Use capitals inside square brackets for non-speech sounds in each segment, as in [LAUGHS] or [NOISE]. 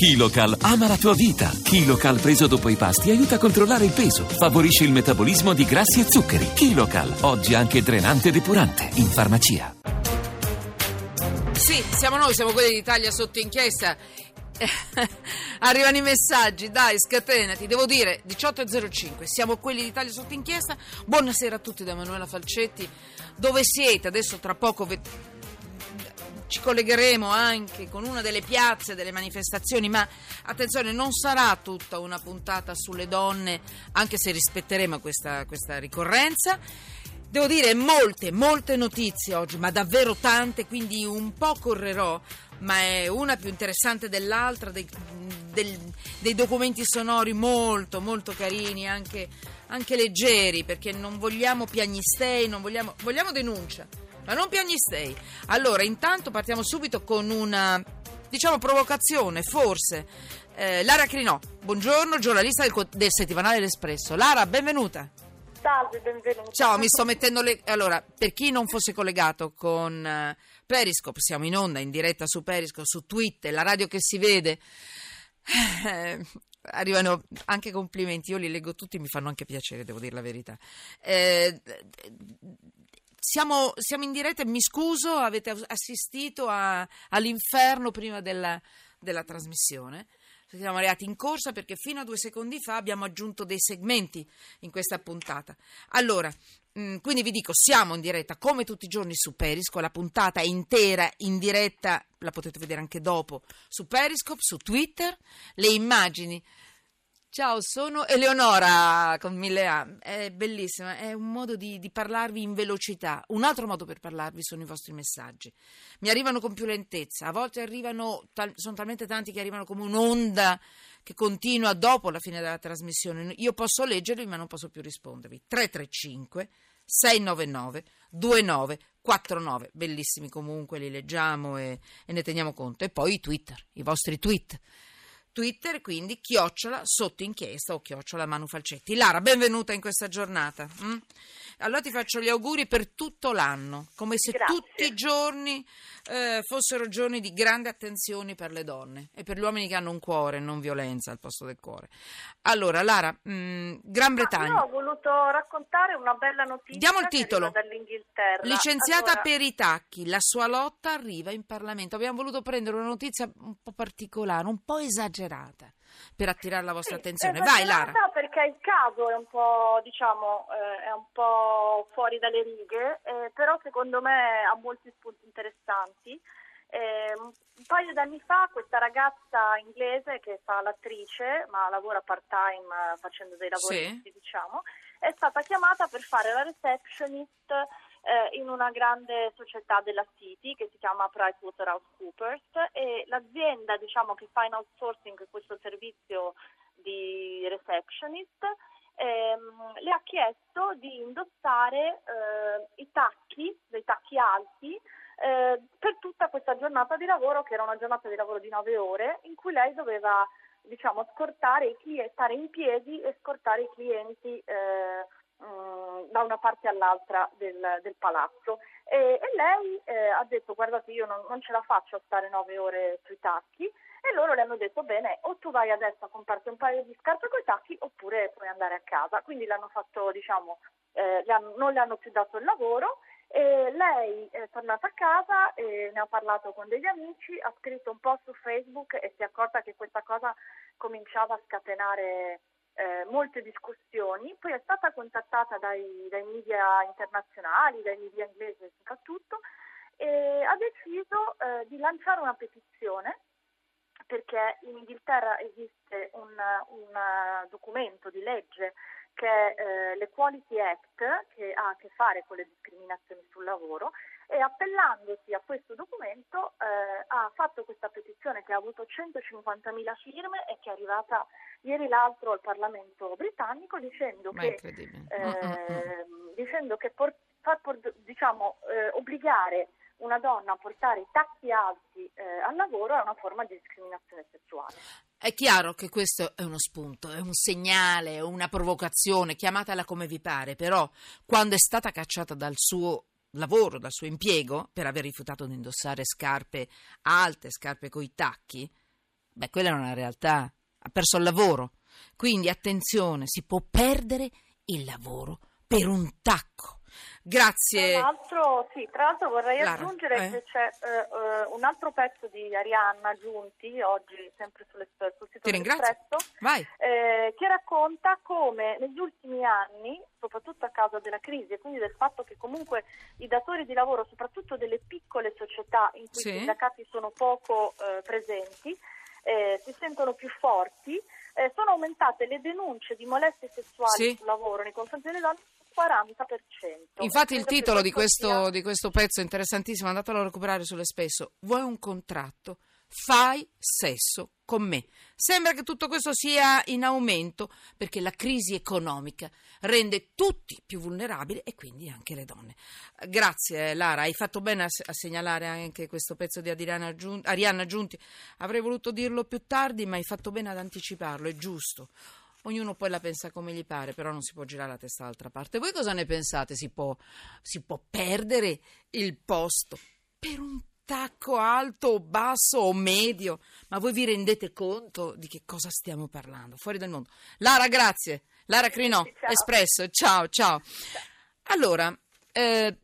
KiloCal ama la tua vita. KiloCal preso dopo i pasti aiuta a controllare il peso, favorisce il metabolismo di grassi e zuccheri. KiloCal, oggi anche drenante e depurante, in farmacia. Sì, siamo noi, siamo quelli d'Italia sotto inchiesta. [LAUGHS] Arrivano i messaggi, dai, scatenati. Devo dire, 18.05, siamo quelli d'Italia sotto inchiesta. Buonasera a tutti da Emanuela Falcetti. Dove siete? Adesso tra poco ve- ci collegheremo anche con una delle piazze delle manifestazioni, ma attenzione, non sarà tutta una puntata sulle donne, anche se rispetteremo questa, questa ricorrenza. Devo dire molte, molte notizie oggi, ma davvero tante, quindi un po' correrò, ma è una più interessante dell'altra, dei, del- dei documenti sonori molto, molto carini, anche, anche leggeri, perché non vogliamo piagnistei, non vogliamo, vogliamo denuncia, ma non piagnistei. Allora, intanto partiamo subito con una, diciamo, provocazione, forse. Eh, Lara Crinò, buongiorno, giornalista del, del settimanale L'Espresso. Lara, benvenuta. Salve, benvenuto. Ciao, mi sto mettendo le... Allora, per chi non fosse collegato con eh, Periscope, siamo in onda, in diretta su Periscope, su Twitter, la radio che si vede. Eh, arrivano anche complimenti, io li leggo tutti, mi fanno anche piacere, devo dire la verità. Eh, siamo, siamo in diretta mi scuso, avete assistito a- all'inferno prima della, della trasmissione. Siamo arrivati in corsa perché fino a due secondi fa abbiamo aggiunto dei segmenti in questa puntata. Allora, mh, quindi vi dico, siamo in diretta come tutti i giorni su Periscope, la puntata è intera in diretta, la potete vedere anche dopo su Periscope, su Twitter, le immagini. Ciao, sono Eleonora con mille A, è bellissima, è un modo di, di parlarvi in velocità. Un altro modo per parlarvi sono i vostri messaggi. Mi arrivano con più lentezza, a volte arrivano, tal- sono talmente tanti che arrivano come un'onda che continua dopo la fine della trasmissione. Io posso leggerli ma non posso più rispondervi. 335 699 2949, bellissimi comunque, li leggiamo e, e ne teniamo conto. E poi i Twitter, i vostri tweet. Twitter, quindi chiocciola sotto inchiesta o chiocciola Manu Falcetti. Lara, benvenuta in questa giornata. mm? Allora ti faccio gli auguri per tutto l'anno, come se Grazie. tutti i giorni eh, fossero giorni di grande attenzione per le donne e per gli uomini che hanno un cuore, non violenza al posto del cuore. Allora, Lara, mm, Gran Bretagna. Io ho voluto raccontare una bella notizia Diamo il titolo. Licenziata Allora, per i tacchi, la sua lotta arriva in Parlamento. Abbiamo voluto prendere una notizia un po' particolare, un po' esagerata, per attirare la vostra sì, attenzione. Vai, Lara. Perché il caso è un po', diciamo, eh, è un po' fuori dalle righe, eh, però secondo me ha molti spunti interessanti. Eh, un paio d'anni fa questa ragazza inglese che fa l'attrice, ma lavora part-time eh, facendo dei lavori, diciamo, è stata chiamata per fare la receptionist eh, in una grande società della City che si chiama PricewaterhouseCoopers e l'azienda diciamo, che fa in outsourcing questo servizio di receptionist ehm, le ha chiesto di indossare eh, i tacchi, dei tacchi alti, eh, per tutta questa giornata di lavoro, che era una giornata di lavoro di nove ore, in cui lei doveva diciamo, scortare i clienti, stare in piedi e scortare i clienti eh, mh, da una parte all'altra del, del palazzo. E, e lei eh, ha detto: Guardate, io non, non ce la faccio a stare nove ore sui tacchi. E loro le hanno detto: Bene, o tu vai adesso a comprarti un paio di scarpe con i tacchi, oppure puoi andare a casa. Quindi l'hanno fatto, diciamo, eh, le hanno- non le hanno più dato il lavoro. E lei è tornata a casa e ne ha parlato con degli amici, ha scritto un po' su Facebook e si è accorta che questa cosa cominciava a scatenare eh, molte discussioni. Poi è stata contattata dai, dai media internazionali, dai media inglesi soprattutto, e ha deciso eh, di lanciare una petizione perché in Inghilterra esiste un, un, eh, documento di legge che è eh, l'Equality Act, che ha a che fare con le discriminazioni sul lavoro, e appellandosi a questo documento fatto questa petizione che ha avuto 150.000 firme e che è arrivata ieri l'altro al Parlamento britannico dicendo Ma che eh, Mm, mm, mm. dicendo che por- far por- diciamo, eh, obbligare una donna a portare i tacchi alti eh, al lavoro è una forma di discriminazione sessuale. È chiaro che questo è uno spunto, è un segnale, è una provocazione, chiamatela come vi pare, però quando è stata cacciata dal suo lavoro, dal suo impiego, per aver rifiutato di indossare scarpe alte, scarpe coi tacchi, beh, quella è una realtà, ha perso il lavoro. Quindi attenzione, si può perdere il lavoro per un tacco. Grazie. Tra l'altro, sì, tra l'altro vorrei Lara, aggiungere eh? che c'è eh, eh, un altro pezzo di Arianna Giunti, oggi sempre sul sito dell'Espresso, Vai. eh, che racconta come negli ultimi anni, soprattutto a causa della crisi e quindi del fatto che comunque i datori di lavoro, soprattutto delle piccole società in cui Sì. i sindacati sono poco eh, presenti, eh, si sentono più forti, sono aumentate le denunce di molestie sessuali Sì. sul lavoro nei confronti delle donne 40%. Infatti il titolo di questo di questo pezzo è interessantissimo, andatelo a recuperare sulle spesso. Vuoi un contratto? Fai sesso con me. Sembra che tutto questo sia in aumento perché la crisi economica rende tutti più vulnerabili e quindi anche le donne. Grazie Lara, hai fatto bene a, a segnalare anche questo pezzo di Adriana Arianna Giunti. Avrei voluto dirlo più tardi, ma hai fatto bene ad anticiparlo, è giusto. Ognuno poi la pensa come gli pare, però non si può girare la testa dall'altra parte. Voi cosa ne pensate? Si può, si può perdere il posto per un tacco alto o basso o medio? Ma voi vi rendete conto di che cosa stiamo parlando? Fuori dal mondo. Lara, grazie. Lara Crinò, Ciao. Espresso. Ciao, ciao. Allora, eh,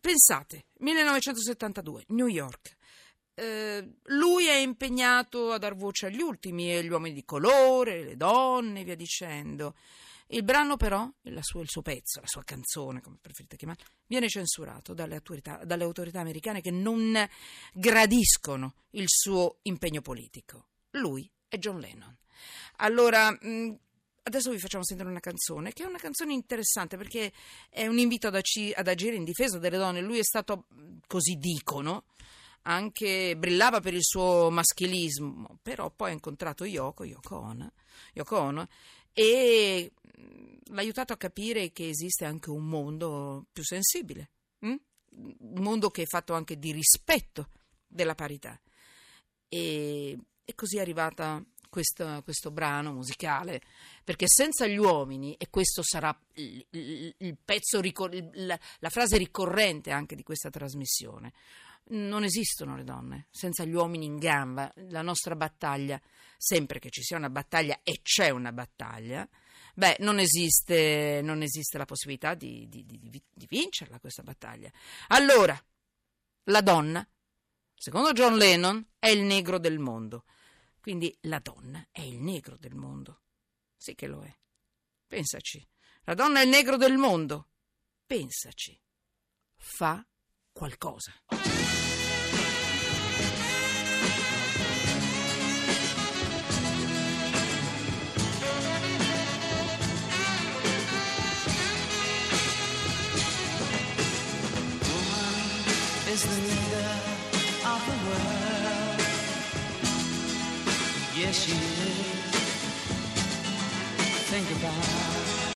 pensate, 1972, New York. Eh, lui è impegnato a dar voce agli ultimi, e gli uomini di colore, le donne, e via dicendo. Il brano, però, la sua- il suo pezzo, la sua canzone, come preferite chiamarla, viene censurato dalle autorità, dalle autorità americane che non gradiscono il suo impegno politico. Lui è John Lennon. Allora, mh, adesso vi facciamo sentire una canzone, che è una canzone interessante perché è un invito ad, agire in difesa delle donne. Lui è stato, mh, così dicono, anche brillava per il suo maschilismo, però poi ha incontrato Yoko, Yoko Ono, Yoko Ono e mh, l'ha aiutato a capire che esiste anche un mondo più sensibile, mh? un mondo che è fatto anche di rispetto della parità. E, e così è arrivata questo, questo brano musicale, perché senza gli uomini, e questo sarà il, il- il pezzo, la, la frase ricorrente anche di questa trasmissione, non esistono le donne, senza gli uomini in gamba, la nostra battaglia, sempre che ci sia una battaglia e c'è una battaglia, beh, non esiste, non esiste la possibilità di, di- di- di- vincerla questa battaglia. Allora, la donna, secondo John Lennon, è il negro del mondo. Quindi la donna è il negro del mondo. Sì che lo è. Pensaci. La donna è il negro del mondo. Pensaci. Fa qualcosa. Is the leader of the world. Yes, she is. Think about